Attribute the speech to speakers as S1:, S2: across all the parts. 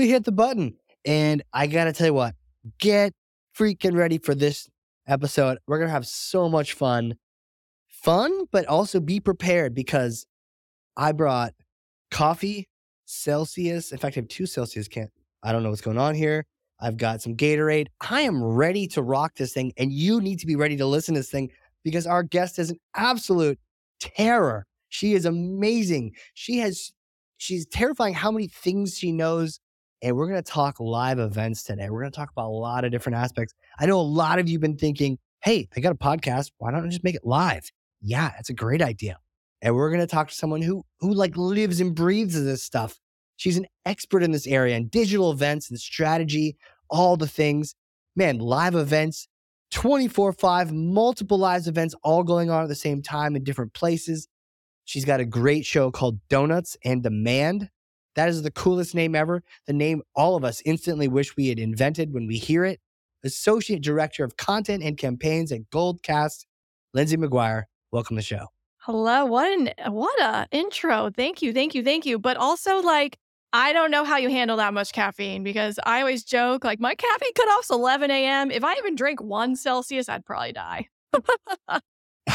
S1: We hit the button. And I got to tell you what, get freaking ready for this episode. We're going to have so much fun. Fun, but also be prepared because I brought coffee, Celsius. In fact, I have two Celsius Can't. I don't know what's going on here. I've got some Gatorade. I am ready to rock this thing, and you need to be ready to listen to this thing because our guest is an absolute terror. She is amazing. She has, she's terrifying how many things she knows. And we're going to talk live events today. We're going to talk about a lot of different aspects. I know a lot of you have been thinking, hey, I got a podcast. Why don't I just make it live? Yeah, that's a great idea. And we're going to talk to someone who, who like lives and breathes this stuff. She's an expert in this area and digital events and strategy, all the things. Man, live events, 24 5, multiple live events all going on at the same time in different places. She's got a great show called Donuts and Demand. That is the coolest name ever. The name all of us instantly wish we had invented when we hear it. Associate Director of Content and Campaigns at Goldcast, Lindsay McGuire. Welcome to the show.
S2: Hello. What an what a intro. Thank you. Thank you. Thank you. But also like I don't know how you handle that much caffeine because I always joke like my caffeine cutoff's 11 a.m. If I even drink one Celsius, I'd probably die.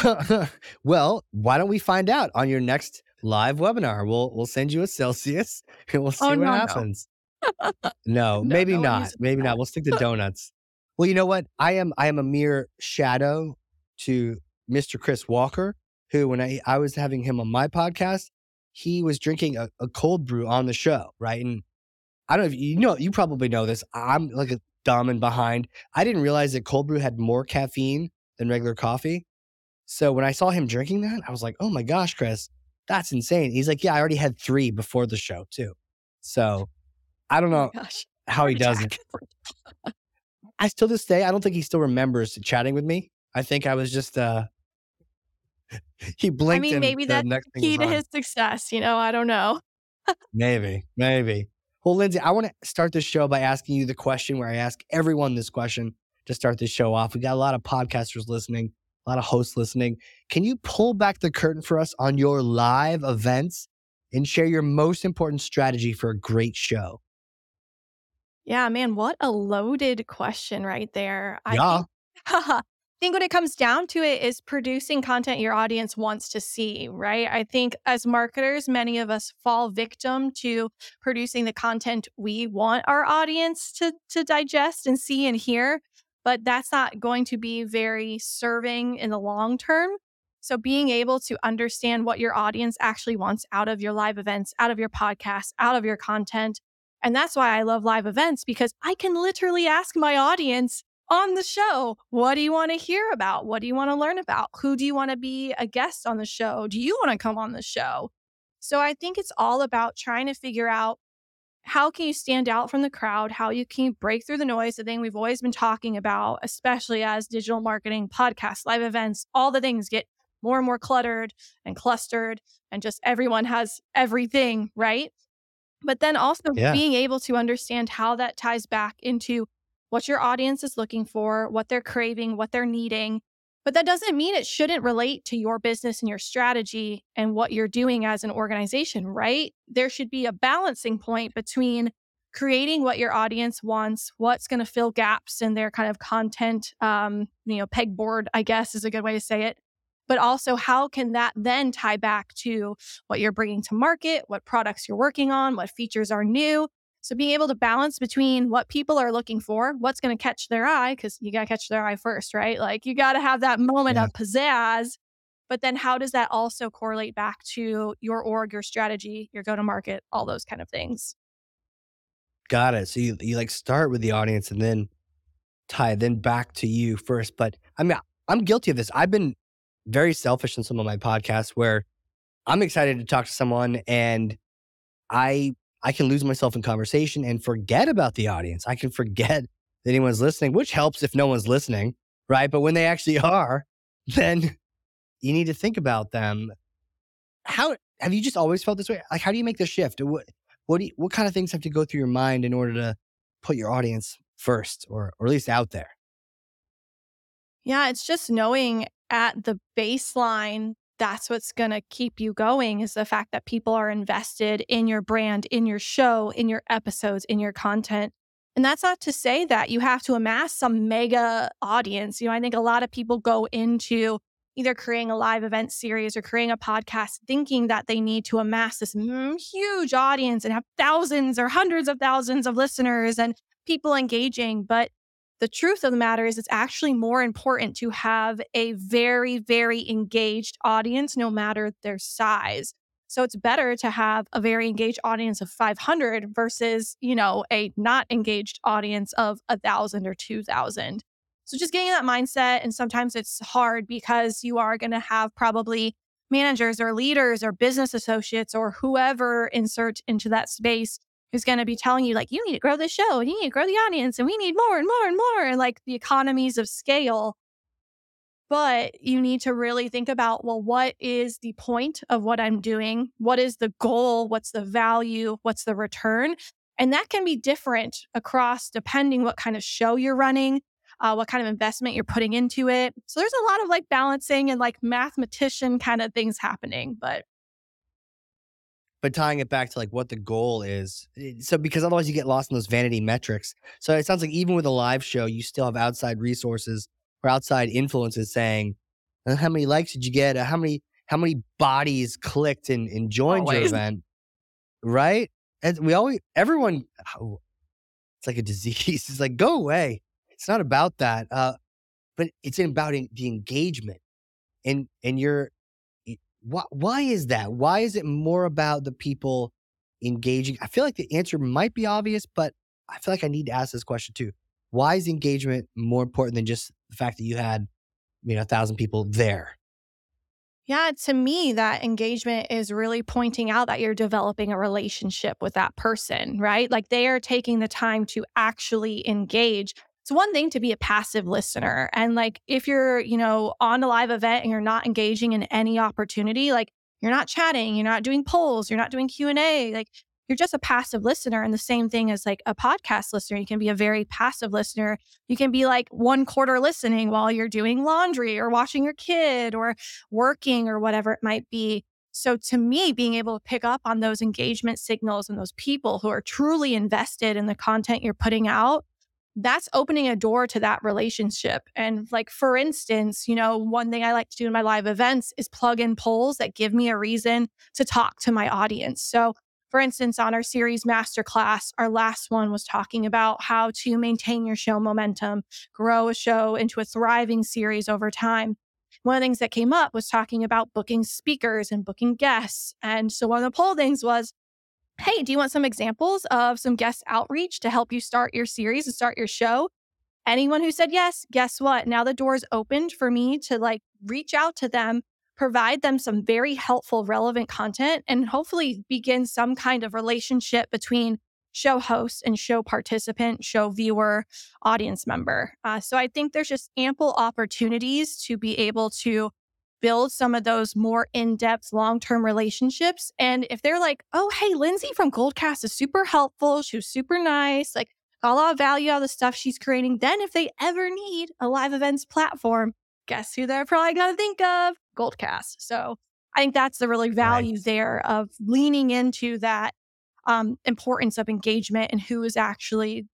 S1: well, why don't we find out on your next live webinar? We'll we'll send you a Celsius and we'll see
S2: Oh,
S1: what
S2: no,
S1: happens. No,
S2: No,
S1: maybe
S2: no one
S1: not. Maybe not. We'll stick to donuts. well, you know what? I am I am a mere shadow to Mr. Chris Walker, who when I I was having him on my podcast, he was drinking a, a cold brew on the show, right? And I don't know if you know, you probably know this. I'm like a dumb and behind. I didn't realize that cold brew had more caffeine than regular coffee. So when I saw him drinking that, I was like, oh my gosh, Chris, that's insane. He's like, yeah, I already had three before the show too. So I don't
S2: Oh
S1: know
S2: gosh.
S1: how he does it. I still this day, I don't think he still remembers chatting with me. I think I was just uh he blinked.
S2: I
S1: mean,
S2: maybe that's key to
S1: on.
S2: his success. You know, I don't know.
S1: Maybe, maybe. Well, Lindsay, I want to start this show by asking you the question where I ask everyone this question to start this show off. We got a lot of podcasters listening, a lot of hosts listening. Can you pull back the curtain for us on your live events and share your most important strategy for a great show?
S2: Yeah, man, what a loaded question right there. I
S1: Yeah.
S2: think, I think when it comes down to it is producing content your audience wants to see, right? I think as marketers, many of us fall victim to producing the content we want our audience to to digest and see and hear, but that's not going to be very serving in the long term. So being able to understand what your audience actually wants out of your live events, out of your podcasts, out of your content, and that's why I love live events because I can literally ask my audience on the show, what do you want to hear about? What do you want to learn about? Who do you want to be a guest on the show? Do you want to come on the show? So I think it's all about trying to figure out how can you stand out from the crowd? How you can break through the noise, the thing we've always been talking about, especially as digital marketing, podcasts, live events, all the things get more and more cluttered and clustered and just everyone has everything, right? But then also
S1: Yeah.
S2: being able to understand how that ties back into what your audience is looking for, what they're craving, what they're needing. But that doesn't mean it shouldn't relate to your business and your strategy and what you're doing as an organization, right? There should be a balancing point between creating what your audience wants, what's going to fill gaps in their kind of content, um, you know, pegboard, I guess is a good way to say it. But also, how can that then tie back to what you're bringing to market, what products you're working on, what features are new? So, being able to balance between what people are looking for, what's going to catch their eye, because you got to catch their eye first, right? Like, you got to have that moment
S1: Yeah.
S2: of pizzazz. But then, how does that also correlate back to your org, your strategy, your go to market, all those kind of things?
S1: Got it. So you, you like start with the audience and then tie then back to you first. But I mean, I'm guilty of this. I've been very selfish in some of my podcasts where I'm excited to talk to someone and I I can lose myself in conversation and forget about the audience. I can forget that anyone's listening, which helps if no one's listening, right? But when they actually are, then you need to think about them. How have you just always felt this way? Like, how do you make the shift? What what do you, what kind of things have to go through your mind in order to put your audience first, or or at least out there?
S2: Yeah, it's just knowing at the baseline that's what's going to keep you going is the fact that people are invested in your brand, in your show, in your episodes, in your content. And that's not to say that you have to amass some mega audience. You know, I think a lot of people go into either creating a live event series or creating a podcast thinking that they need to amass this mm, huge audience and have thousands or hundreds of thousands of listeners and people engaging. But the truth of the matter is, it's actually more important to have a very, very engaged audience, no matter their size. So it's better to have a very engaged audience of 500 versus, you know, a not engaged audience of a thousand or 2000. So just getting that mindset. And sometimes it's hard because you are going to have probably managers or leaders or business associates or whoever insert into that space who's going to be telling you like you need to grow this show and you need to grow the audience and we need more and more and more and like the economies of scale. But you need to really think about well what is the point of what i'm doing? What is the goal? What's the value? What's the return? And that can be different across depending what kind of show you're running uh, what kind of investment you're putting into it. So there's a lot of like balancing and like mathematician kind of things happening but
S1: but tying it back to like what the goal is. Eh, so because otherwise you get lost in those vanity metrics. So it sounds like even with a live show, you still have outside resources or outside influences saying, uh, how many likes did you get? Uh, how many how many bodies clicked and, and joined always. your event? Right? And we always everyone oh, it's like a disease. It's like go away. It's not about that. Uh, but it's about the engagement and and you're why, why is that? Why is it more about the people engaging? I feel like the answer might be obvious, but I feel like I need to ask this question too. Why is engagement more important than just the fact that you had, you know, a thousand people there?
S2: Yeah, to me, that engagement is really pointing out that you're developing a relationship with that person, right? Like they are taking the time to actually engage it's one thing to be a passive listener. And like if you're, you know, on a live event and you're not engaging in any opportunity, like you're not chatting, you're not doing polls, you're not doing Q&A, like you're just a passive listener and the same thing as like a podcast listener you can be a very passive listener you can be like one quarter listening while you're doing laundry or watching your kid or working or whatever it might be so to me being able to pick up on those engagement signals and those people who are truly invested in the content you're putting out that's opening a door to that relationship. And like, for instance, you know, one thing I like to do in my live events is plug in polls that give me a reason to talk to my audience. So, for instance, on our series masterclass, our last one was talking about how to maintain your show momentum, grow a show into a thriving series over time. One of the things that came up was talking about booking speakers and booking guests. And so one of the poll things was hey, do you want some examples of some guest outreach to help you start your series and start your show? Anyone who said yes, guess what? Now the door's opened for me to like reach out to them, provide them some very helpful, relevant content, and hopefully begin some kind of relationship between show host and show participant, show viewer, audience member. Uh, so I think there's just ample opportunities to be able to build some of those more in-depth long-term relationships and if they're like oh hey lindsay from goldcast is super helpful. She was super nice like got a lot of value out of the stuff she's creating then if they ever need a live events platform guess who they're probably going to think of? Goldcast. So i think that's the really value right. there of leaning into that um, importance of engagement and who is actually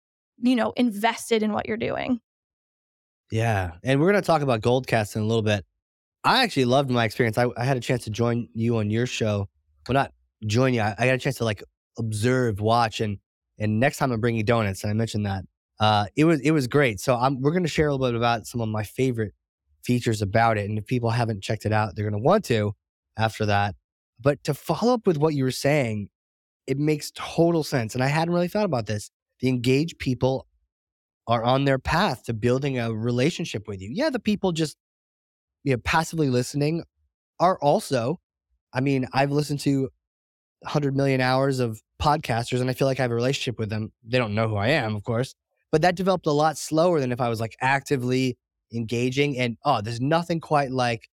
S2: you know invested in what you're doing.
S1: Yeah and we're going to talk about goldcast in a little bit I actually loved my experience. I, I had a chance to join you on your show. Well, not join you. I, I got a chance to like observe, watch, and and next time I'm bringing donuts, and I mentioned that. Uh, it was it was great. So I'm, we're going to share a little bit about some of my favorite features about it, and if people haven't checked it out, they're going to want to after that. But to follow up with what you were saying, it makes total sense, and I hadn't really thought about this. The engaged people are on their path to building a relationship with you. Yeah, the people just you know, passively listening are also I mean, I've listened to 100 million hours of podcasters and I feel like I have a relationship with them. They don't know who I am, of course, but that developed a lot slower than if I was like actively engaging. And oh, there's nothing quite like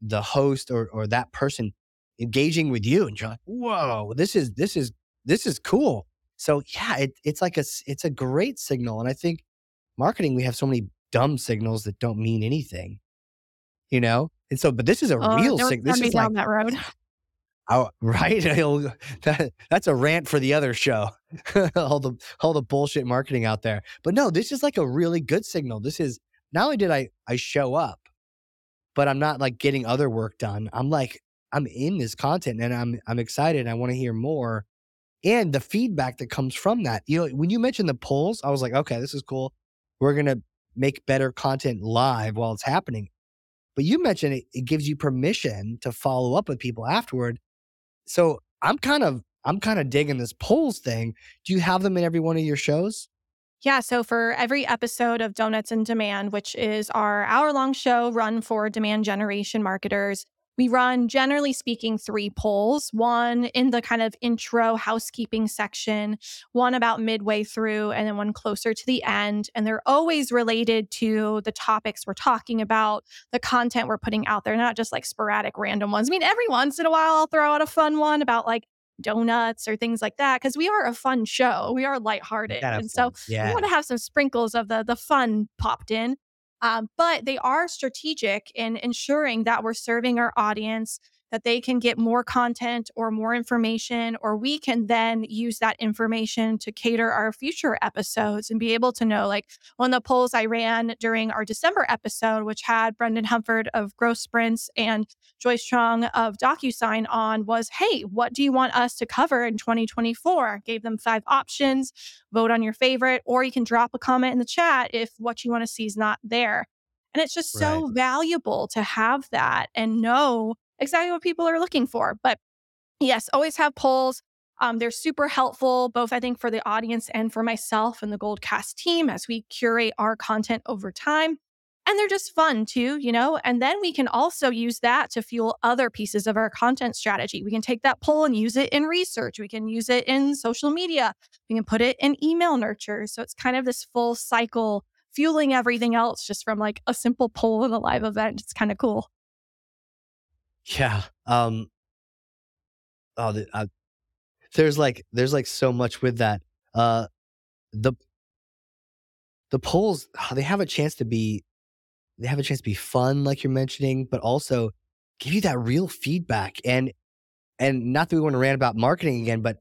S1: the host or, or that person engaging with you. And you're like, whoa, this is, this is, this is cool. So yeah, it, it's like a, it's a great signal. And I think marketing, we have so many dumb signals that don't mean anything, you know? And so, but this is a
S2: Oh,
S1: real signal. This is
S2: down
S1: like,
S2: that road.
S1: Oh, right. That, that's a rant for the other show. all the all the bullshit marketing out there. But no, this is like a really good signal. This is not only did I I show up, but I'm not like getting other work done. I'm like I'm in this content and I'm I'm excited. I want to hear more. And the feedback that comes from that. You know, when you mentioned the polls, I was like, okay, this is cool. We're gonna make better content live while it's happening. But you mentioned it, it gives you permission to follow up with people afterward so I'm kind of I'm kind of digging this polls thing. Do you have them in every one of your shows?
S2: Yeah. So for every episode of Donuts and Demand, which is our hour long show run for demand generation marketers, we run, generally speaking, three polls one in the kind of intro housekeeping section, one about midway through, and then one closer to the end. And they're always related to the topics we're talking about, the content we're putting out there, not just like sporadic random ones. I mean, every once in a while, I'll throw out a fun one about like donuts or things like that because we are a fun show. We are lighthearted. And so
S1: yeah,
S2: we want to have some sprinkles of the the fun popped in. Um, but they are strategic in ensuring that we're serving our audience, that they can get more content or more information, or we can then use that information to cater our future episodes and be able to know. Like one of the polls I ran during our December episode, which had Brendan Hufford of Growth Sprints and Joyce Strong of DocuSign on, was Hey, what do you want us to cover in 2024? Gave them five options vote on your favorite, or you can drop a comment in the chat if what you want to see is not there. And it's just so valuable to have that and know exactly what people are looking for. But yes, always have polls. Um, they're super helpful, both I think for the audience and for myself and the Goldcast team as we curate our content over time. And they're just fun too, you know? And then we can also use that to fuel other pieces of our content strategy. We can take that poll and use it in research. We can use it in social media. We can put it in email nurture. So it's kind of this full cycle fueling everything else just from like a simple poll in a live event. It's kind of cool.
S1: Yeah. Um. Oh, the, uh, there's like there's like so much with that. Uh, the the polls ah, they have a chance to be they have a chance to be fun, like you're mentioning, but also give you that real feedback and and not that we want to rant about marketing again, but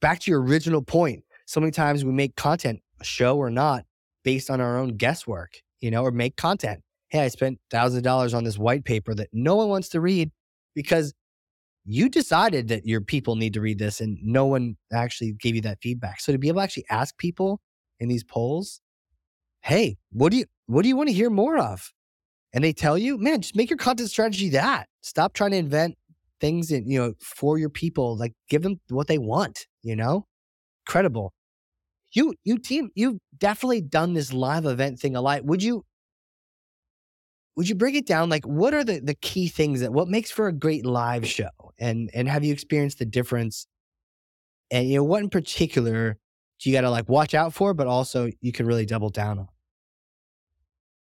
S1: back to your original point. So many times we make content, a show or not, based on our own guesswork, you know, or make content. Hey, I spent thousands of dollars on this white paper that no one wants to read because you decided that your people need to read this and no one actually gave you that feedback. So to be able to actually ask people in these polls, hey, what do you what do you want to hear more of? And they tell you, man, just make your content strategy that. Stop trying to invent things in, you know, for your people. Like give them what they want, you know? Credible. You you team, you've definitely done this live event thing a lot. Would you would you break it down? Like what are the the key things that what makes for a great live show? And and have you experienced the difference? And you know, what in particular do you gotta like watch out for, but also you can really double down on?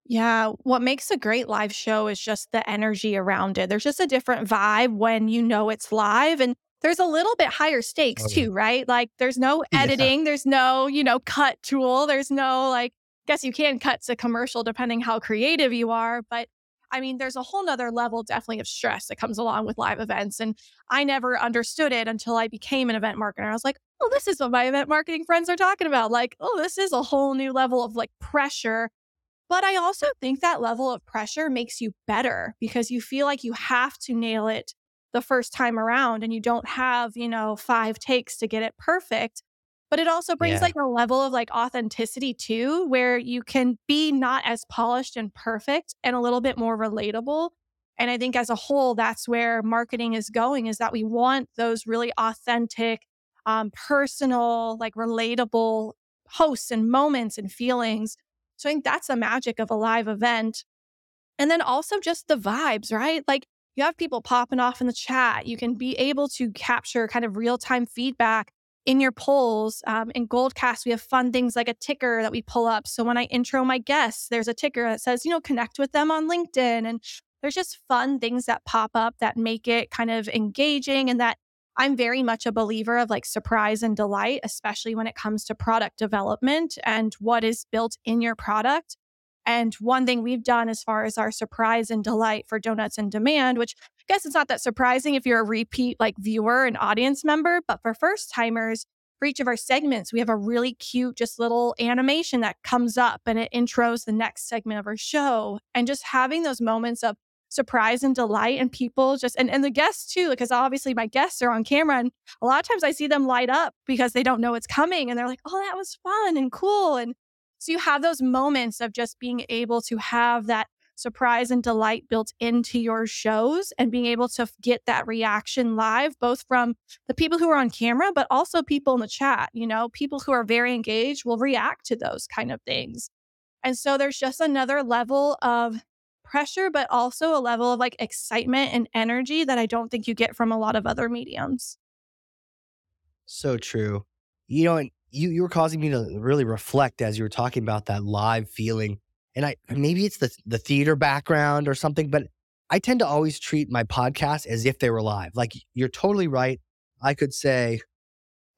S2: Yeah, what makes a great live show is just the energy around it. There's just a different vibe when you know it's live and there's a little bit higher stakes
S1: Oh, yeah.
S2: too, right? Like there's no
S1: Yeah.
S2: editing, there's no, you know, cut tool, there's no like guess you can cut to commercial depending how creative you are, but I mean, there's a whole nother level definitely of stress that comes along with live events. And I never understood it until I became an event marketer. I was like, oh, this is what my event marketing friends are talking about. Like, oh, this is a whole new level of like pressure but I also think that level of pressure makes you better because you feel like you have to nail it the first time around and you don't have, you know, five takes to get it perfect. But it also brings
S1: Yeah.
S2: like a level of like authenticity too, where you can be not as polished and perfect and a little bit more relatable. And I think as a whole, that's where marketing is going is that we want those really authentic, um, personal, like relatable hosts and moments and feelings. So I think that's the magic of a live event. And then also just the vibes, right? Like you have people popping off in the chat. You can be able to capture kind of real time feedback in your polls. Um, in Goldcast, we have fun things like a ticker that we pull up. So when I intro my guests, there's a ticker that says, you know, connect with them on LinkedIn. And there's just fun things that pop up that make it kind of engaging and that I'm very much a believer of like surprise and delight, especially when it comes to product development and what is built in your product. And one thing we've done as far as our surprise and delight for Donuts and Demand, which I guess it's not that surprising if you're a repeat like viewer and audience member, but for first timers, for each of our segments, we have a really cute, just little animation that comes up and it intros the next segment of our show. And just having those moments of surprise and delight and people just and, and the guests too because obviously my guests are on camera and a lot of times i see them light up because they don't know it's coming and they're like oh that was fun and cool and so you have those moments of just being able to have that surprise and delight built into your shows and being able to get that reaction live, both from the people who are on camera, but also people in the chat. You know, people who are very engaged will react to those kind of things. And so there's just another level of pressure, but also a level of like excitement and energy that I don't think you get from a lot of other mediums.
S1: So true. You know, you you were causing me to really reflect as you were talking about that live feeling. And I maybe it's the the theater background or something, but I tend to always treat my podcast as if they were live. Like you're totally right. I could say,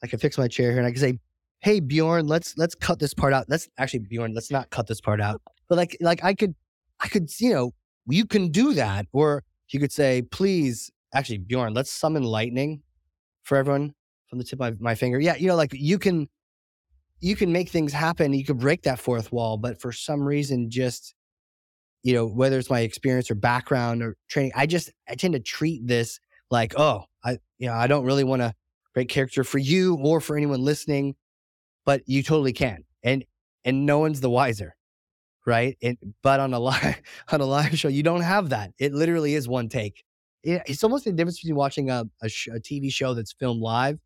S1: I could fix my chair here and I could say, Hey Bjorn, let's let's cut this part out. Let's actually Bjorn, let's not cut this part out. But like like I could I could, you know, you can do that. Or you could say, please, actually, Bjorn, let's summon lightning for everyone from the tip of my finger. Yeah, you know, like you can you can make things happen. You could break that fourth wall, but for some reason, just you know, whether it's my experience or background or training, I just I tend to treat this like, oh, I you know, I don't really want to break character for you or for anyone listening, but you totally can, and and no one's the wiser, right? And but on a live on a live show, you don't have that. It literally is one take. It, it's almost the difference between watching a, a, sh- a TV show that's filmed live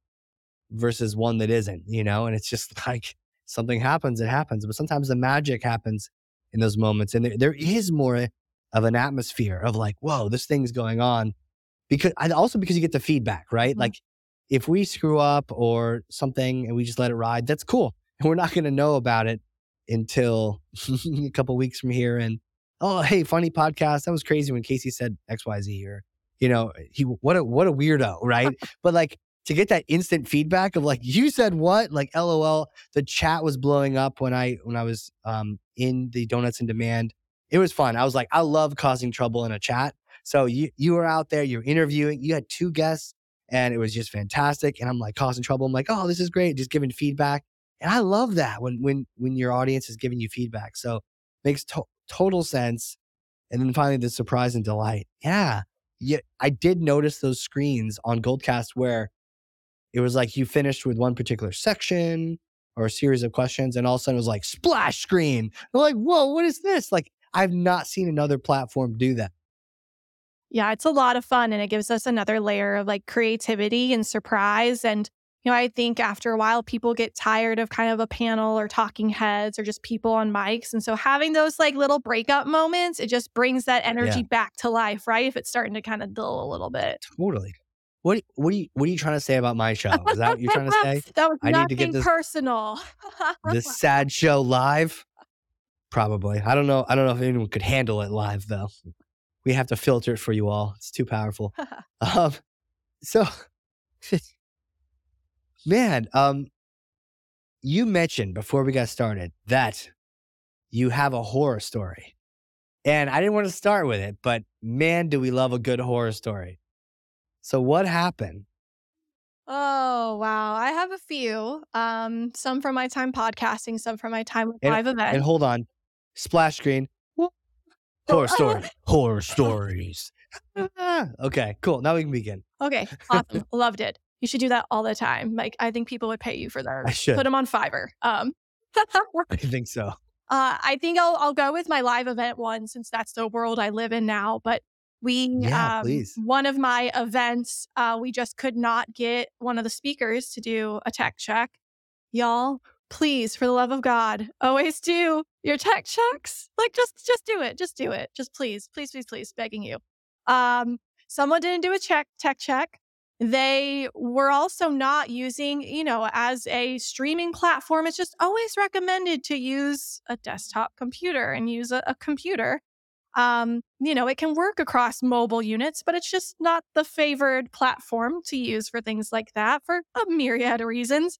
S1: versus one that isn't, you know? And it's just like something happens, it happens. But sometimes the magic happens in those moments. And there, there is more of an atmosphere of like, whoa, this thing's going on. Because and also because you get the feedback, right? Mm-hmm. Like if we screw up or something and we just let it ride, that's cool. And we're not going to know about it until a couple weeks from here. And oh, hey, funny podcast. That was crazy when Casey said X, Y, Z. Or you know, he what a what a weirdo, right? but like to get that instant feedback of like you said what? Like lol the chat was blowing up when i when i was um in the donuts and demand. It was fun. I was like i love causing trouble in a chat. So you you were out there you're interviewing you had two guests and it was just fantastic and i'm like causing trouble. I'm like oh this is great just giving feedback. And i love that when when when your audience is giving you feedback. So makes to- total sense. And then finally the surprise and delight. Yeah yeah i did notice those screens on goldcast where it was like you finished with one particular section or a series of questions, and all of a sudden it was like splash screen. I'm like, whoa, what is this? Like, I've not seen another platform do that.
S2: Yeah, it's a lot of fun and it gives us another layer of like creativity and surprise. And, you know, I think after a while, people get tired of kind of a panel or talking heads or just people on mics. And so having those like little breakup moments, it just brings that energy yeah. back to life, right? If it's starting to kind of dull a little bit.
S1: Totally. What what are you what are you trying to say about my show? Is that what you're trying to say?
S2: that was I need to get this
S1: personal. this sad show live. Probably. I don't know. I don't know if anyone could handle it live though. We have to filter it for you all. It's too powerful. um, so, man, um, you mentioned before we got started that you have a horror story, and I didn't want to start with it, but man, do we love a good horror story. So what happened?
S2: Oh, wow. I have a few. Um, some from my time podcasting, some from my time with
S1: and,
S2: live events.
S1: And hold on. Splash screen. Horror story. Horror stories. okay, cool. Now we can begin.
S2: Okay, awesome. Loved it. You should do that all the time. Like I think people would pay you for that.
S1: I should
S2: put them on Fiverr. Um,
S1: I think so.
S2: Uh, I think I'll I'll go with my live event one since that's the world I live in now. But we,
S1: yeah, um, please.
S2: one of my events, uh, we just could not get one of the speakers to do a tech check. Y'all, please, for the love of God, always do your tech checks. Like, just, just do it. Just do it. Just please, please, please, please, begging you. Um, someone didn't do a check tech check. They were also not using, you know, as a streaming platform. It's just always recommended to use a desktop computer and use a, a computer. Um, you know, it can work across mobile units, but it's just not the favored platform to use for things like that for a myriad of reasons.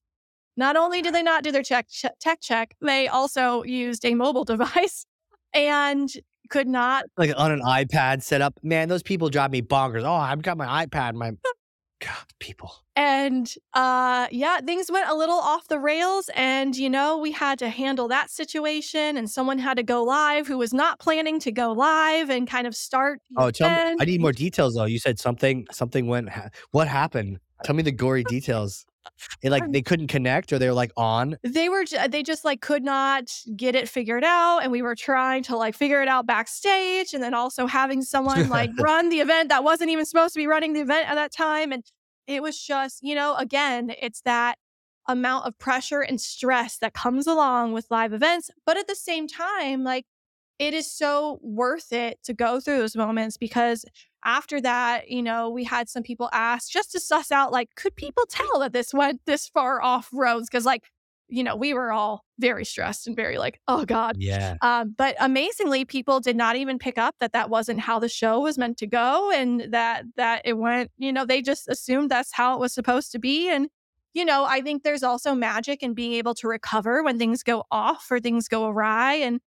S2: Not only did they not do their check, tech check, they also used a mobile device and could not
S1: like on an iPad set up. Man, those people drive me bonkers. Oh, I've got my iPad, my God, people.
S2: And uh yeah, things went a little off the rails and you know, we had to handle that situation and someone had to go live who was not planning to go live and kind of start
S1: Oh, tell me I need more details though. You said something something went ha- what happened? Tell me the gory details. It, like they couldn't connect or they were like on?
S2: They were they just like could not get it figured out and we were trying to like figure it out backstage and then also having someone like run the event that wasn't even supposed to be running the event at that time and it was just you know again it's that amount of pressure and stress that comes along with live events but at the same time like it is so worth it to go through those moments because after that, you know, we had some people ask just to suss out like, could people tell that this went this far off roads? Because, like, you know, we were all very stressed and very like, oh God.
S1: Yeah.
S2: Um, but amazingly, people did not even pick up that that wasn't how the show was meant to go and that, that it went, you know, they just assumed that's how it was supposed to be. And, you know, I think there's also magic in being able to recover when things go off or things go awry. And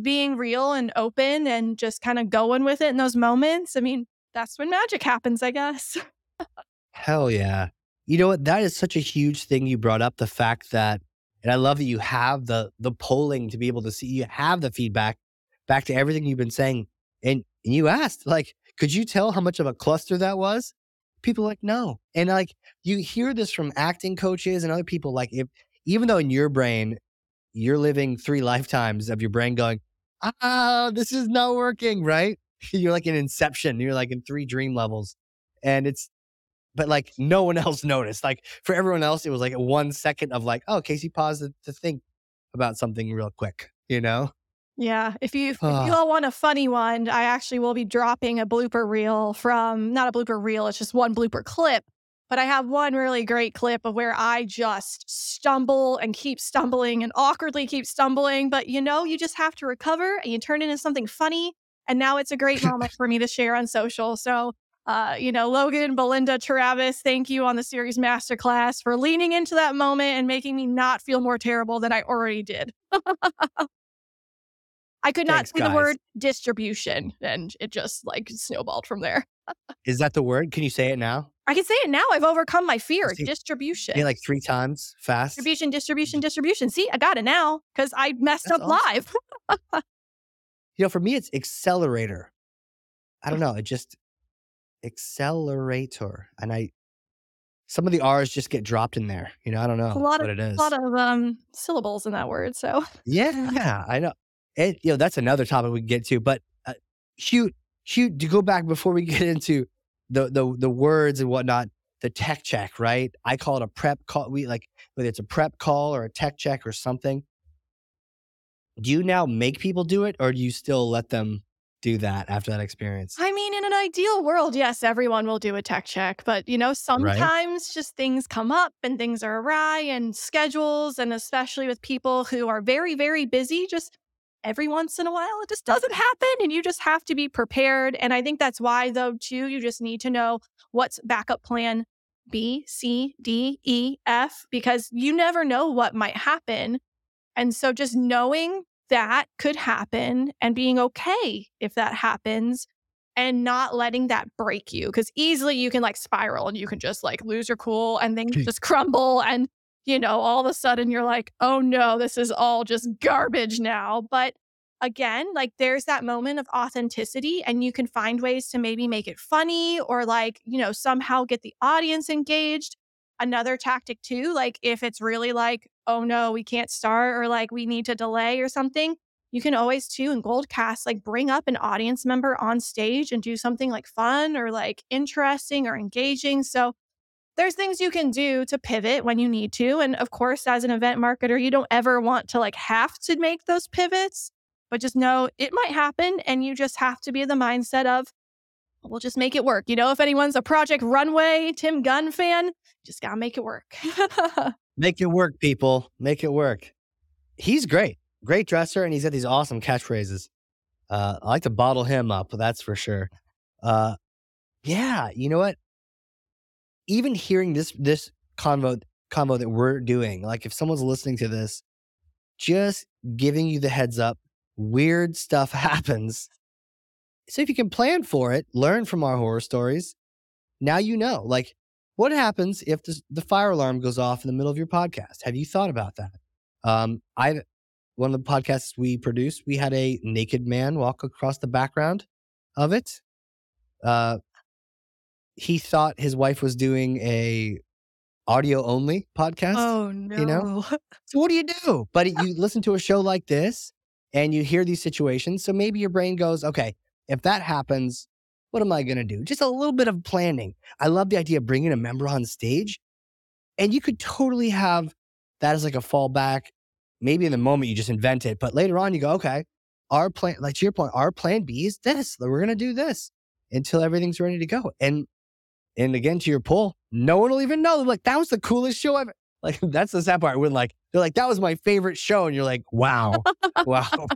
S2: being real and open and just kind of going with it in those moments. I mean, that's when magic happens, I guess.
S1: Hell yeah. You know what? That is such a huge thing you brought up the fact that and I love that you have the the polling to be able to see you have the feedback back to everything you've been saying. And, and you asked, like, could you tell how much of a cluster that was? People like, no. And like you hear this from acting coaches and other people, like if even though in your brain you're living three lifetimes of your brain going, ah, this is not working, right? You're like in Inception. You're like in three dream levels. And it's, but like no one else noticed. Like for everyone else, it was like one second of like, oh, Casey paused to think about something real quick, you know?
S2: Yeah. If you, if you ah. all want a funny one, I actually will be dropping a blooper reel from, not a blooper reel, it's just one blooper clip but I have one really great clip of where I just stumble and keep stumbling and awkwardly keep stumbling. But you know, you just have to recover and you turn it into something funny. And now it's a great moment for me to share on social. So, uh, you know, Logan, Belinda, Travis, thank you on the series masterclass for leaning into that moment and making me not feel more terrible than I already did. I could not Thanks, say guys. the word distribution and it just like snowballed from there.
S1: Is that the word? Can you say it now?
S2: I can say it now. I've overcome my fear. distribution.
S1: Yeah, like three times fast.
S2: Distribution, distribution, distribution. See, I got it now because I messed That's up awesome.
S1: live. You know, for me, it's accelerator. I don't know. It just accelerator, and I some of the R's just get dropped in there. You know, I don't know a lot
S2: what
S1: of, it is.
S2: A lot of um, syllables in that word. So
S1: yeah, yeah, I know. It, you know, that's another topic we can get to. But uh, shoot, shoot, to go back before we get into the the the words and whatnot, the tech check, right? I call it a prep call. We like whether it's a prep call or a tech check or something. Do you now make people do it, or do you still let them do that after that experience?
S2: I mean, in an ideal world, yes, everyone will do a tech check, but you know, sometimes right? just things come up and things are awry and schedules, and especially with people who are very, very busy, just every once in a while it just doesn't happen and you just have to be prepared and i think that's why though too you just need to know what's backup plan b c d e f because you never know what might happen and so just knowing that could happen and being okay if that happens and not letting that break you because easily you can like spiral and you can just like lose your cool and then just crumble and you know, all of a sudden you're like, oh no, this is all just garbage now. But again, like there's that moment of authenticity, and you can find ways to maybe make it funny or like, you know, somehow get the audience engaged. Another tactic too, like if it's really like, oh no, we can't start or like we need to delay or something, you can always too in Goldcast, like bring up an audience member on stage and do something like fun or like interesting or engaging. So there's things you can do to pivot when you need to. And of course, as an event marketer, you don't ever want to like have to make those pivots, but just know it might happen. And you just have to be the mindset of, we'll just make it work. You know, if anyone's a Project Runway Tim Gunn fan, just gotta make it work.
S1: Make it work, people. Make it work. He's great. Great dresser, and he's got these awesome catchphrases. Uh, I like to bottle him up, that's for sure. Uh, yeah, you know what? Even hearing this this convo convo that we're doing, like if someone's listening to this, just giving you the heads up, weird stuff happens. So if you can plan for it, learn from our horror stories. Now you know. Like what happens if the, the fire alarm goes off in the middle of your podcast? Have you thought about that? Um, I one of the podcasts we produced, we had a naked man walk across the background of it. Uh, he thought his wife was doing a audio only podcast.
S2: Oh no!
S1: You know, so what do you do? But you listen to a show like this, and you hear these situations. So maybe your brain goes, okay, if that happens, what am I going to do? Just a little bit of planning. I love the idea of bringing a member on stage. And you could totally have that as like a fallback. Maybe in the moment you just invent it, but later on you go, okay, our plan, like to your point, our plan B is this. We're going to do this until everything's ready to go. And and again, to your poll, no one will even know. They're like, that was the coolest show ever. Like, that's the sad part. When like, they're like, that was my favorite show. And you're like, wow, wow.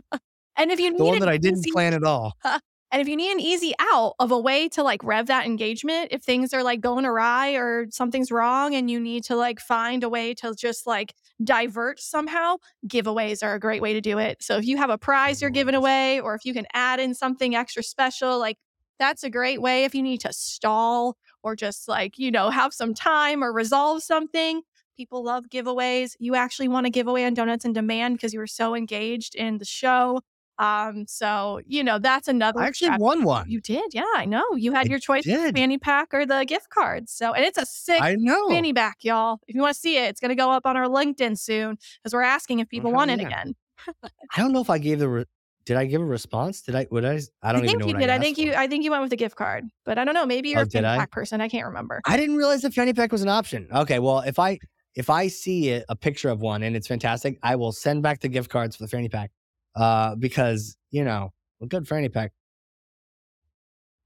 S2: and if you
S1: the one that I didn't plan at all.
S2: And if you need an easy out of a way to like rev that engagement, if things are like going awry or something's wrong and you need to like find a way to just like divert somehow, giveaways are a great way to do it. So if you have a prize you're giving away or if you can add in something extra special, like that's a great way if you need to stall or just like, you know, have some time or resolve something. People love giveaways. You actually want to give away on Donuts and Demand because you were so engaged in the show. Um, so you know that's another.
S1: I actually won one.
S2: You did, yeah. I know you had
S1: I
S2: your choice:
S1: did.
S2: fanny pack or the gift cards. So, and it's a sick
S1: I know.
S2: fanny pack, y'all. If you want to see it, it's going to go up on our LinkedIn soon because we're asking if people
S1: Oh,
S2: want it again.
S1: I don't know if I gave the. Re- did I give a response? Did I? Would I? I don't
S2: I
S1: even
S2: think
S1: know
S2: you
S1: what
S2: did.
S1: I,
S2: I, think you. I think you went with the gift card, but I don't know. Maybe you're
S1: Oh,
S2: a fanny pack person. I can't remember.
S1: I didn't realize the fanny pack was an option. Okay, well, if I if I see a, a picture of one and it's fantastic, I will send back the gift cards for the fanny pack. Uh, because you know, a good fanny pack.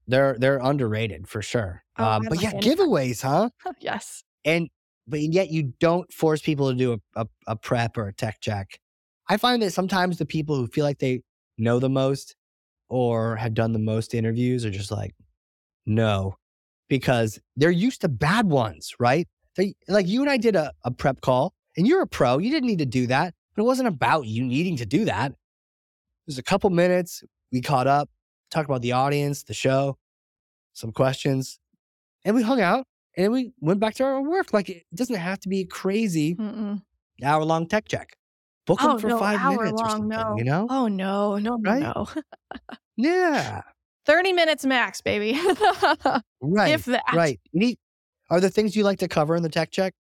S1: They're they're underrated for sure.
S2: Oh,
S1: um, but yeah, giveaways, huh?
S2: yes.
S1: and but yet you don't force people to do a, a, a prep or a tech check. I find that sometimes the people who feel like they know the most or have done the most interviews are just like, no, because they're used to bad ones, right? They, like you and I did a, a prep call, and you're a pro. You didn't need to do that, but it wasn't about you needing to do that. It was a couple minutes. We caught up, talked about the audience, the show, some questions, and we hung out and we went back to our work. Like it doesn't have to be a crazy hour long tech check. Book them
S2: Oh
S1: for
S2: no,
S1: five minutes or something,
S2: No.
S1: you know?
S2: Oh no, no, no,
S1: Right?
S2: no.
S1: Yeah.
S2: Thirty minutes max, baby.
S1: Right.
S2: if that.
S1: Right. Are there things you like to cover in the tech check?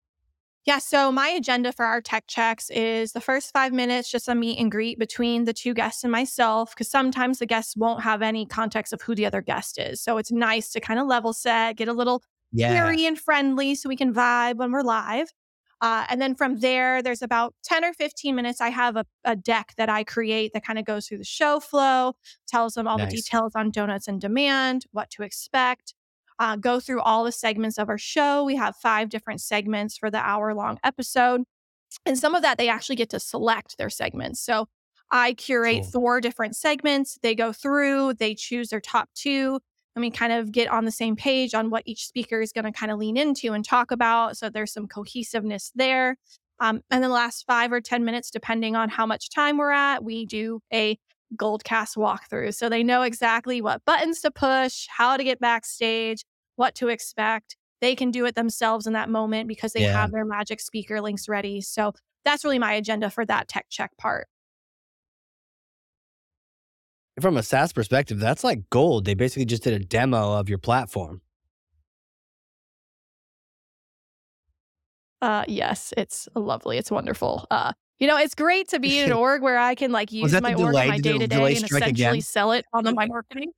S2: Yeah, so my agenda for our tech checks is the first five minutes, just a meet and greet between the two guests and myself, because sometimes the guests won't have any context of who the other guest is. So it's nice to kind of level set, get a little
S1: Yeah.
S2: cheery and friendly so we can vibe when we're live. Uh, and then from there, there's about 10 or 15 minutes. I have a, a deck that I create that kind of goes through the show flow, tells them all
S1: Nice.
S2: the details on Donuts and Demand, what to expect, uh, go through all the segments of our show. We have five different segments for the hour long episode. And some of that they actually get to select their segments. So I curate
S1: Cool.
S2: four different segments. They go through, they choose their top two, and we kind of get on the same page on what each speaker is going to kind of lean into and talk about. So there's some cohesiveness there. Um, and then the last five or 10 minutes, depending on how much time we're at, we do a Goldcast walkthrough. So they know exactly what buttons to push, how to get backstage, what to expect. They can do it themselves in that moment because they
S1: Yeah.
S2: have their magic speaker links ready. So that's really my agenda for that tech check part.
S1: From a SaaS perspective, that's like gold. They basically just did a demo of your platform.
S2: Uh, yes, it's lovely. It's wonderful. Uh, you know, it's great to be in an org where I can like oh,
S1: use
S2: my org in my day to day and essentially
S1: again?
S2: sell it on the my marketing.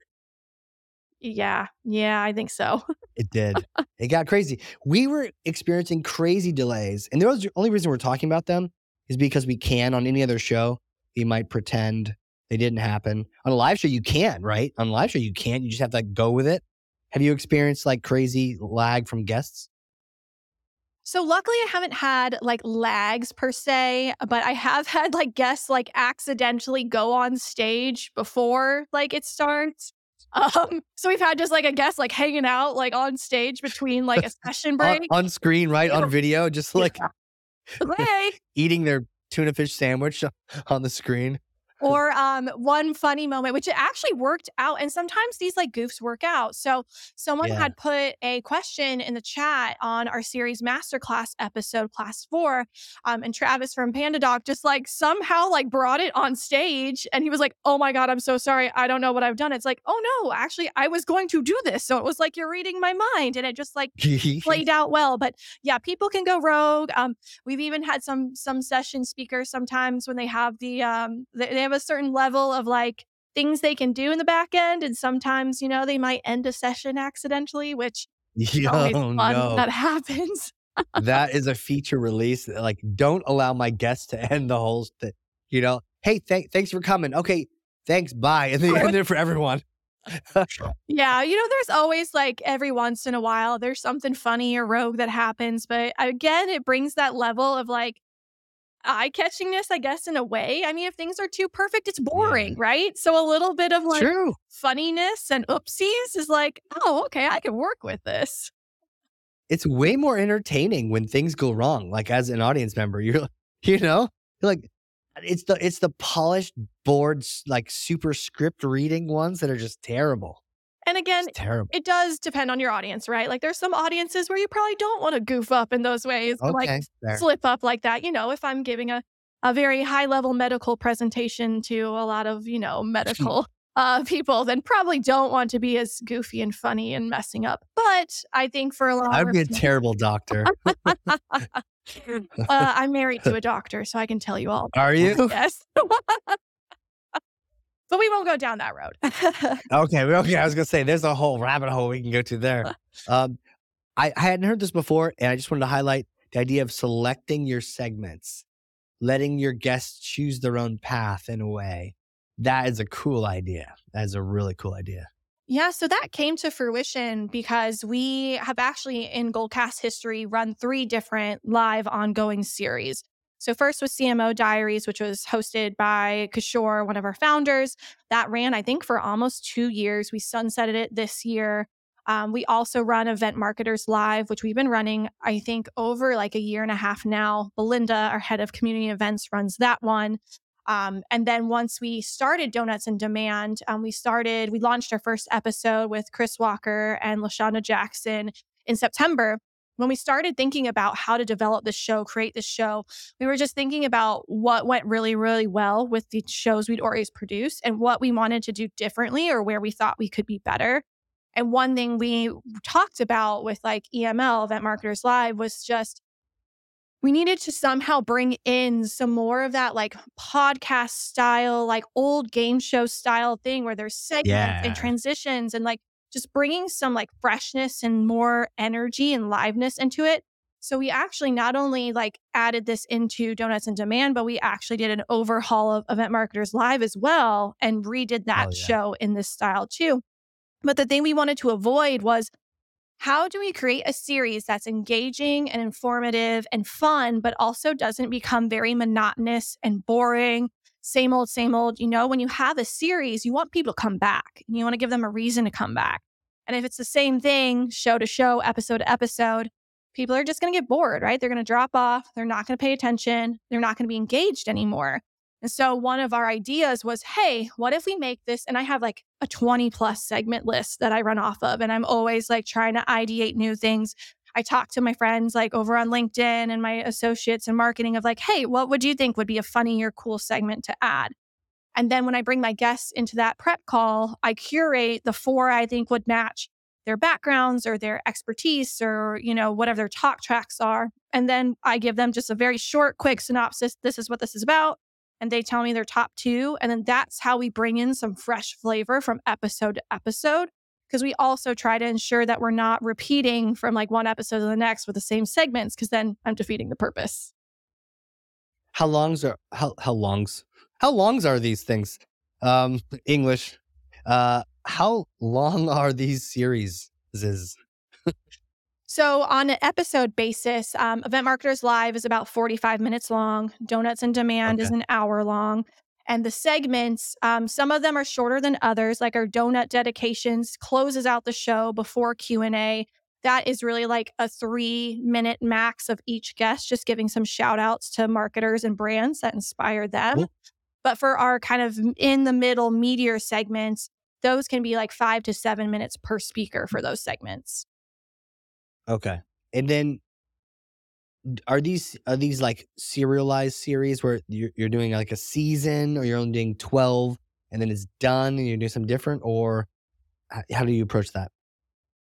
S2: Yeah, yeah, I think so.
S1: It did. it got crazy. We were experiencing crazy delays. And the only- only reason we're talking about them is because we can on any other show. We might pretend they didn't happen. On a live show, you can, right? On a live show, you can't. You just have to like, go with it. Have you experienced like crazy lag from guests?
S2: So luckily I haven't had like lags per se, but I have had like guests like accidentally go on stage before like it starts. Um, so we've had just like a guest like hanging out like on stage between like a session break.
S1: on screen, right? On video, just like
S2: hey.
S1: eating their tuna fish sandwich on the screen.
S2: Or um, one funny moment, which it actually worked out. And sometimes these like goofs work out. So someone
S1: Yeah.
S2: had put a question in the chat on our series masterclass episode, class four. Um, and Travis from PandaDoc just like somehow like brought it on stage and he was like, Oh my God, I'm so sorry. I don't know what I've done. It's like, oh no, actually I was going to do this. So it was like you're reading my mind. And it just like played out well. But yeah, people can go rogue. Um, we've even had some some session speakers sometimes when they have the um they, they have a certain level of like things they can do in the back end, and sometimes you know they might end a session accidentally, which is always
S1: oh
S2: fun
S1: no.
S2: that happens.
S1: that is a feature release. Uh, like, don't allow my guests to end the whole thing. You know, hey, th- thanks for coming. Okay, thanks, bye. And then you end it for everyone.
S2: Yeah, you know, there's always like every once in a while there's something funny or rogue that happens, but again, it brings that level of like eye catchingness, I guess, in a way. I mean, if things are too perfect, it's boring, right? So a little bit of like
S1: True.
S2: funniness and oopsies is like, oh, okay, I can work with this.
S1: It's way more entertaining when things go wrong. Like as an audience member, you're, you know, you're like, it's the it's the polished boards like super script reading ones that are just terrible.
S2: And again, it does depend on your audience, right? Like there's some audiences where you probably don't want to goof up in those ways, or, like
S1: fair.
S2: slip up like that. You know, if I'm giving a, a very high level medical presentation to a lot of, you know, medical uh, people, then probably don't want to be as goofy and funny and messing up. But I think for a lot
S1: I
S2: of
S1: would be a terrible doctor.
S2: uh, I'm married to a doctor, so I can tell you all.
S1: Are you?
S2: Yes. But we won't go down that road.
S1: Okay, okay. I was gonna say there's a whole rabbit hole we can go to there. Um, I, I hadn't heard this before, and I just wanted to highlight the idea of selecting your segments, letting your guests choose their own path in a way. That is a cool idea. That is a really cool idea.
S2: Yeah, so that came to fruition because we have actually in Goldcast history run three different live ongoing series. So first was CMO Diaries, which was hosted by Kishore, one of our founders. That ran, I think, for almost two years. We sunsetted it this year. Um, we also run Event Marketers Live, which we've been running, I think, over like a year and a half now. Belinda, our head of community events, runs that one. Um, and then once we started Donuts and Demand, um, we started, we launched our first episode with Chris Walker and Lashonda Jackson in September. When we started thinking about how to develop this show, create this show, we were just thinking about what went really, really well with the shows we'd always produced and what we wanted to do differently or where we thought we could be better. And one thing we talked about with like EML, Event Marketers Live, was just we needed to somehow bring in some more of that like podcast style, like old game show style thing where there's segments
S1: Yeah.
S2: and transitions and like just bringing some like freshness and more energy and liveness into it. So we actually not only like added this into Donuts and Demand, but we actually did an overhaul of Event Marketers Live as well and redid that
S1: Oh, yeah.
S2: show in this style too. But the thing we wanted to avoid was how do we create a series that's engaging and informative and fun, but also doesn't become very monotonous and boring? Same old, same old. You know, when you have a series, you want people to come back and you want to give them a reason to come back. And if it's the same thing, show to show, episode to episode, people are just going to get bored, right? They're going to drop off. They're not going to pay attention. They're not going to be engaged anymore. And so one of our ideas was, hey, what if we make this? And I have like a 20 plus segment list that I run off of. And I'm always like trying to ideate new things. I talk to my friends like over on LinkedIn and my associates in marketing of like, hey, what would you think would be a funny or cool segment to add? And then when I bring my guests into that prep call, I curate the four I think would match their backgrounds or their expertise or, you know, whatever their talk tracks are. And then I give them just a very short, quick synopsis. This is what this is about and they tell me their top two. And then that's how we bring in some fresh flavor from episode to episode. Because we also try to ensure that we're not repeating from like one episode to the next with the same segments, because then I'm defeating the purpose.
S1: How longs are how how longs? How longs are these things? Um, English. Uh, how long are these series?
S2: So, on an episode basis, um, Event Marketers Live is about 45 minutes long. Donuts and Demand okay. is an hour long. And the segments, um, some of them are shorter than others, like our donut dedications closes out the show before Q&A. That is really like a three minute max of each guest, just giving some shout outs to marketers and brands that inspired them. Cool. But for our kind of in the middle meteor segments, those can be like five to seven minutes per speaker for those segments.
S1: Okay. And then are these are these like serialized series where you're, you're doing like a season or you're only doing 12 and then it's done and you're doing something different or how do you approach that?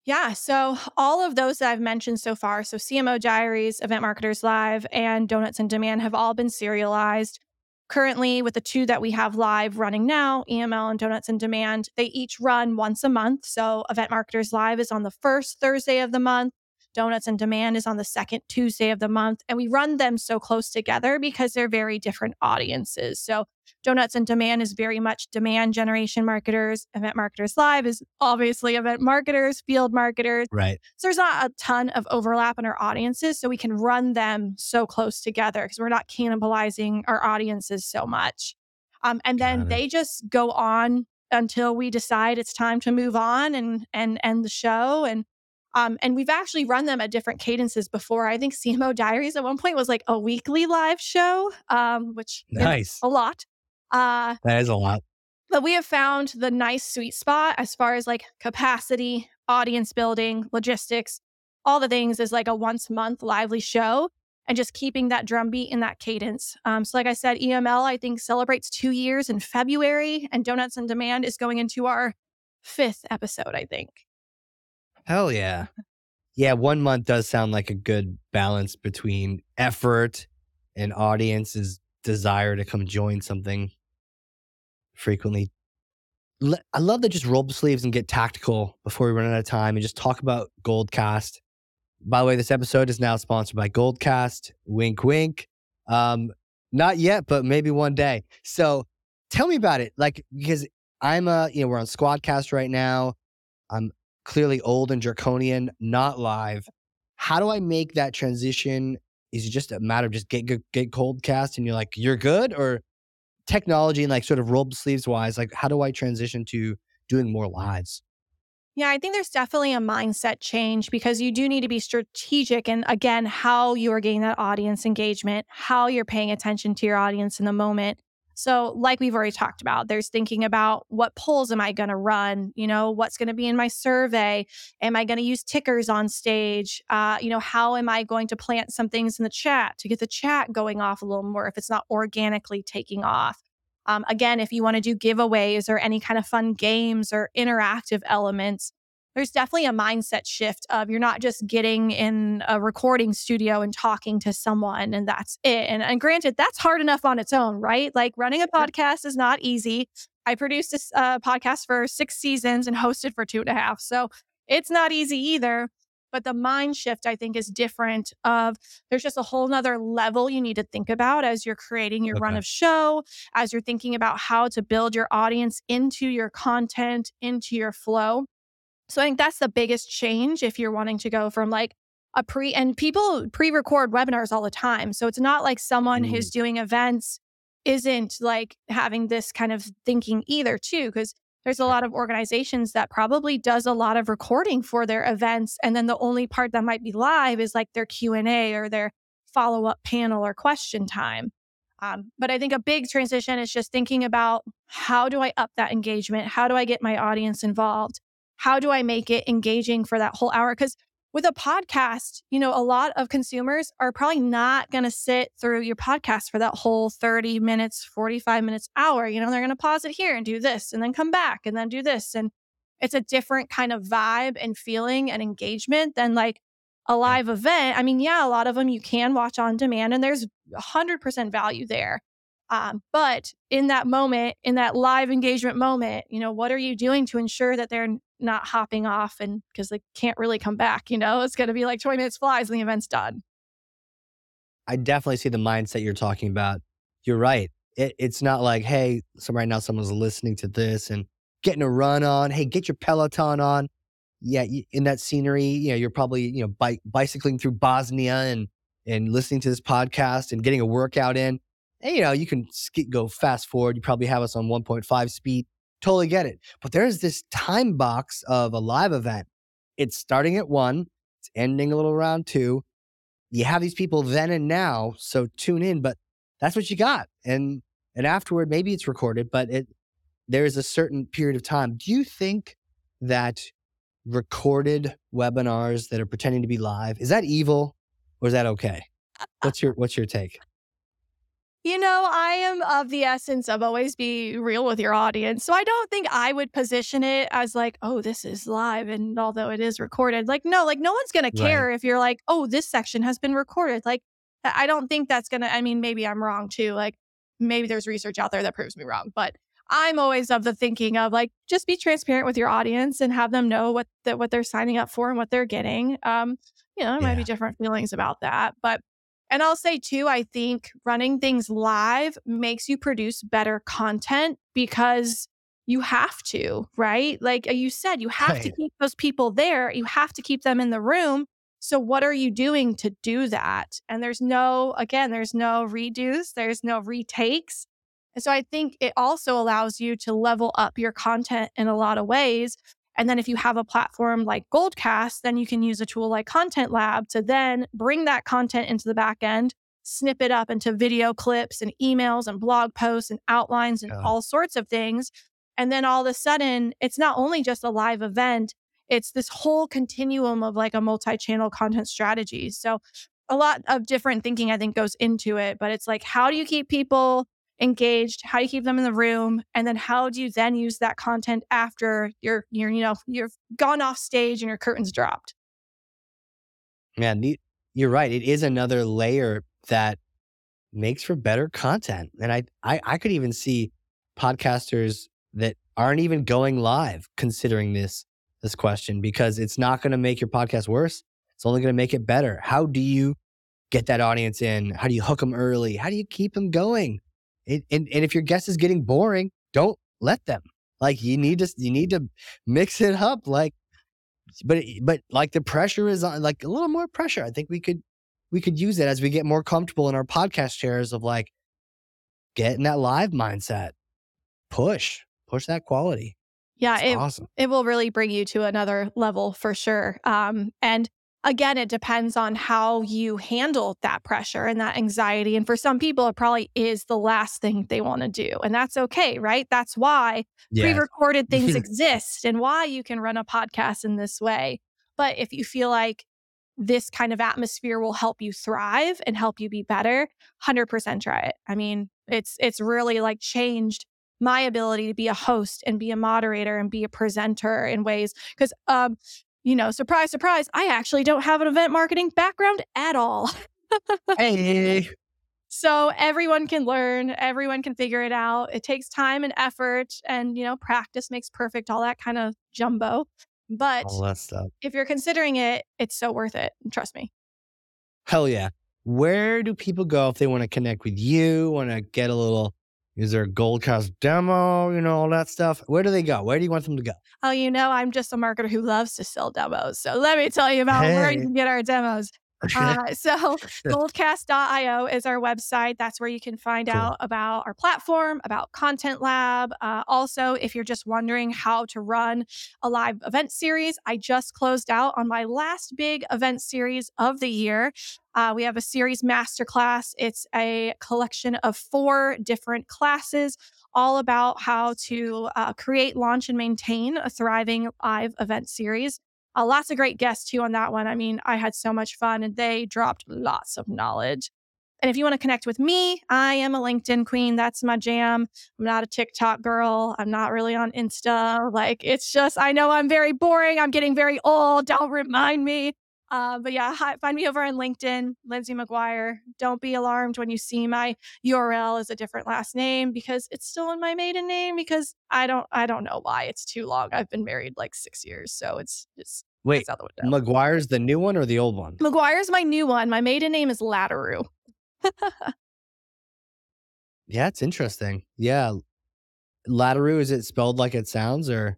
S2: Yeah, so all of those that I've mentioned so far, so CMO Diaries, Event Marketers Live, and Donuts and Demand have all been serialized. Currently, with the two that we have live running now, EML and Donuts and Demand, they each run once a month. So Event Marketers Live is on the first Thursday of the month. Donuts and Demand is on the second Tuesday of the month. And we run them so close together because they're very different audiences. So Donuts and Demand is very much demand generation marketers. Event Marketers Live is obviously event marketers, field marketers.
S1: Right.
S2: So there's not a ton of overlap in our audiences. So we can run them so close together because we're not cannibalizing our audiences so much. Um, and then they just go on until we decide it's time to move on and and end the show. And um, and we've actually run them at different cadences before. I think CMO Diaries at one point was like a weekly live show, um, which
S1: nice
S2: a lot.
S1: Uh, that is a lot.
S2: But we have found the nice sweet spot as far as like capacity, audience building, logistics, all the things is like a once a month lively show and just keeping that drumbeat in that cadence. Um, so, like I said, EML, I think, celebrates two years in February, and Donuts and Demand is going into our fifth episode, I think.
S1: Hell yeah. Yeah, one month does sound like a good balance between effort and audience's desire to come join something frequently. I love to just roll up the sleeves and get tactical before we run out of time and just talk about Goldcast. By the way, this episode is now sponsored by Goldcast. Wink, wink. Um, not yet, but maybe one day. So tell me about it. Like, because I'm a, you know, we're on Squadcast right now. I'm clearly old and draconian, not live. How do I make that transition? Is it just a matter of just get get Goldcast, and you're like you're good, or technology and like sort of roll sleeves wise, like how do I transition to doing more lives?
S2: Yeah, I think there's definitely a mindset change because you do need to be strategic and again, how you are getting that audience engagement, how you're paying attention to your audience in the moment. So, like we've already talked about, there's thinking about what polls am I going to run? You know, what's going to be in my survey? Am I going to use tickers on stage? Uh, you know, how am I going to plant some things in the chat to get the chat going off a little more if it's not organically taking off? Um, again, if you want to do giveaways or any kind of fun games or interactive elements, there's definitely a mindset shift of you're not just getting in a recording studio and talking to someone and that's it. And, and granted, that's hard enough on its own, right? Like running a podcast is not easy. I produced this uh, podcast for six seasons and hosted for two and a half. So it's not easy either. But the mind shift, I think, is different. Of there's just a whole nother level you need to think about as you're creating your okay. run of show, as you're thinking about how to build your audience into your content, into your flow. So I think that's the biggest change if you're wanting to go from like a pre and people pre-record webinars all the time. So it's not like someone mm. who's doing events isn't like having this kind of thinking either too because there's a lot of organizations that probably does a lot of recording for their events and then the only part that might be live is like their q&a or their follow-up panel or question time um, but i think a big transition is just thinking about how do i up that engagement how do i get my audience involved how do I make it engaging for that whole hour? Because with a podcast, you know, a lot of consumers are probably not going to sit through your podcast for that whole 30 minutes, 45 minutes, hour. You know, they're going to pause it here and do this and then come back and then do this. And it's a different kind of vibe and feeling and engagement than like a live event. I mean, yeah, a lot of them you can watch on demand and there's 100% value there. Um, but in that moment, in that live engagement moment, you know, what are you doing to ensure that they're not hopping off and because they can't really come back, you know, it's going to be like 20 minutes flies and the event's done.
S1: I definitely see the mindset you're talking about. You're right. It, it's not like, hey, so right now someone's listening to this and getting a run on. Hey, get your Peloton on. yeah, in that scenery, you know, you're probably, you know, bi- bicycling through Bosnia and and listening to this podcast and getting a workout in. And, you know, you can sk- go fast forward. You probably have us on 1.5 speed. Totally get it. But there's this time box of a live event. It's starting at one, it's ending a little around two. You have these people then and now, so tune in. But that's what you got, and and afterward, maybe it's recorded, but it there is a certain period of time. Do you think that recorded webinars that are pretending to be live is that evil or is that okay? What's your what's your take?
S2: You know, I am of the essence of always be real with your audience. So I don't think I would position it as like, oh, this is live. And although it is recorded, like, no, like, no one's going to care right. if you're like, oh, this section has been recorded. Like, I don't think that's going to, I mean, maybe I'm wrong too. Like, maybe there's research out there that proves me wrong, but I'm always of the thinking of like, just be transparent with your audience and have them know what that what they're signing up for and what they're getting. Um, you know, there yeah. might be different feelings about that, but and I'll say too, I think running things live makes you produce better content because you have to, right? Like uh, you said, you have right. to keep those people there. You have to keep them in the room. So, what are you doing to do that? And there's no, again, there's no redos, there's no retakes. And so, I think it also allows you to level up your content in a lot of ways and then if you have a platform like Goldcast, then you can use a tool like Content Lab to then bring that content into the back end, snip it up into video clips and emails and blog posts and outlines and yeah. all sorts of things. And then all of a sudden, it's not only just a live event, it's this whole continuum of like a multi channel content strategy. So, a lot of different thinking, I think, goes into it. But it's like, how do you keep people engaged how do you keep them in the room and then how do you then use that content after you're you're you know you've gone off stage and your curtains dropped?
S1: Man you're right it is another layer that makes for better content and I, I i could even see podcasters that aren't even going live considering this this question because it's not going to make your podcast worse it's only going to make it better. How do you get that audience in? How do you hook them early? How do you keep them going and, and, and if your guest is getting boring, don't let them. Like you need to you need to mix it up. Like, but but like the pressure is on like a little more pressure. I think we could we could use it as we get more comfortable in our podcast chairs of like getting that live mindset. Push push that quality.
S2: Yeah, it, awesome. it will really bring you to another level for sure. Um, and again, it depends on how you handle that pressure and that anxiety. And for some people, it probably is the last thing they want to do. And that's okay, right? That's why yes. pre recorded things exist and why you can run a podcast in this way. But if you feel like this kind of atmosphere will help you thrive and help you be better, 100% try it. I mean, it's it's really like changed my ability to be a host and be a moderator and be a presenter in ways because um you know, surprise, surprise, I actually don't have an event marketing background at all.
S1: hey.
S2: So everyone can learn, everyone can figure it out. It takes time and effort and, you know, practice makes perfect, all that kind of jumbo. But
S1: all that stuff.
S2: if you're considering it, it's so worth it. Trust me.
S1: Hell yeah. Where do people go if they want to connect with you, want to get a little is there a Goldcast demo? You know, all that stuff. Where do they go? Where do you want them to go?
S2: Oh, you know, I'm just a marketer who loves to sell demos. So let me tell you about hey. where you can get our demos. Uh, so goldcast.io is our website. That's where you can find cool. out about our platform, about Content Lab. Uh, also, if you're just wondering how to run a live event series, I just closed out on my last big event series of the year. Uh, we have a series masterclass. It's a collection of four different classes all about how to uh, create, launch, and maintain a thriving live event series. Uh, lots of great guests too on that one. I mean, I had so much fun and they dropped lots of knowledge. And if you want to connect with me, I am a LinkedIn queen. That's my jam. I'm not a TikTok girl. I'm not really on Insta. Like, it's just, I know I'm very boring. I'm getting very old. Don't remind me. Uh, but yeah, hi, find me over on LinkedIn, Lindsay McGuire. Don't be alarmed when you see my URL as a different last name because it's still in my maiden name because I don't I don't know why it's too long. I've been married like six years, so it's just
S1: wait. Out the window. McGuire's the new one or the old one?
S2: McGuire's my new one. My maiden name is Laderoute.
S1: yeah, it's interesting. Yeah, Laderoute is it spelled like it sounds or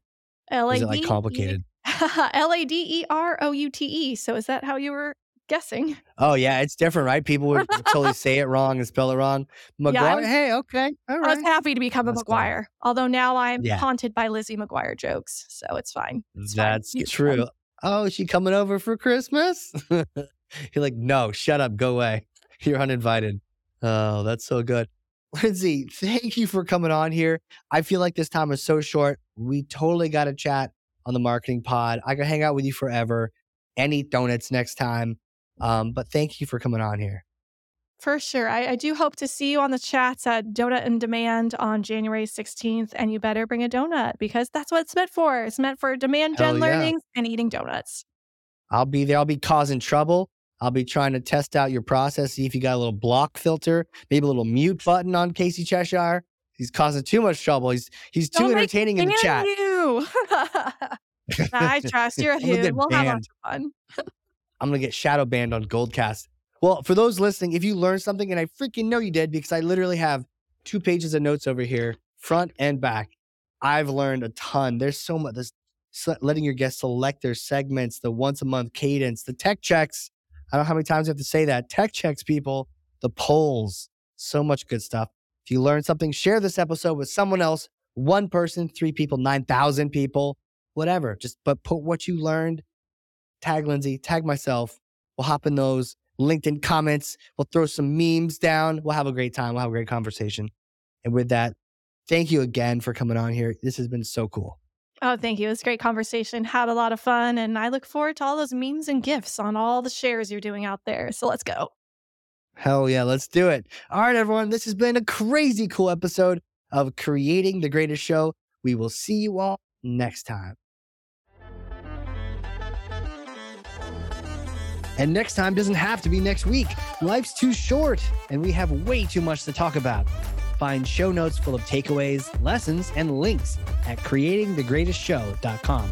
S1: is it like complicated?
S2: L A D E R O U T E. So is that how you were guessing?
S1: Oh yeah, it's different, right? People would totally say it wrong and spell it wrong. McGuire.
S2: was-
S1: hey, okay, all
S2: I was happy to become a
S1: That's fine.
S2: McGuire. Although now I'm
S1: Yeah.
S2: haunted by Lizzie McGuire jokes. So it's fine. It's.
S1: That's
S2: She's
S1: true.
S2: fun.
S1: Oh, is she coming over for Christmas? You're like, no, shut up, go away. You're uninvited. Oh, that's so good. Lindsay, thank you for coming on here. I feel like this time is so short. We totally got to chat on the marketing pod. I could hang out with you forever and eat donuts next time. Um, but thank you for coming on here.
S2: For sure. I, I do hope to see you on the chats at Donut and Demand on January 16th. And you better bring a donut because that's what it's meant for. It's meant for demand gen
S1: yeah.
S2: learnings and eating donuts.
S1: I'll be there. I'll be causing trouble. I'll be trying to test out your process, see if you got a little block filter, maybe a little mute button on Casey Cheshire. He's causing too much trouble. He's he's too
S2: Don't
S1: entertaining in the chat.
S2: I trust you're a hoot. We'll have
S1: banned.
S2: of fun.
S1: I'm gonna get shadow banned on Goldcast. Well, for those listening, if you learned something, and I freaking know you did, because I literally have two pages of notes over here, front and back. I've learned a ton. There's so much. This letting your guests select their segments, the once a month cadence, the tech checks. I don't know how many times I have to say that. Tech checks, people. The polls. So much good stuff. If you learned something, share this episode with someone else. One person, three people, nine thousand people, whatever. Just but put what you learned tag Lindsay, tag myself. We'll hop in those LinkedIn comments. We'll throw some memes down. We'll have a great time. We'll have a great conversation. And with that, thank you again for coming on here. This has been so cool.
S2: Oh, thank you. It was a great conversation. Had a lot of fun. And I look forward to all those memes and gifts on all the shares you're doing out there. So let's go.
S1: Hell yeah, let's do it. All right, everyone. This has been a crazy cool episode of Creating the Greatest Show. We will see you all next time. And next time doesn't have to be next week. Life's too short, and we have way too much to talk about. Find show notes full of takeaways, lessons, and links at creatingthegreatestshow.com.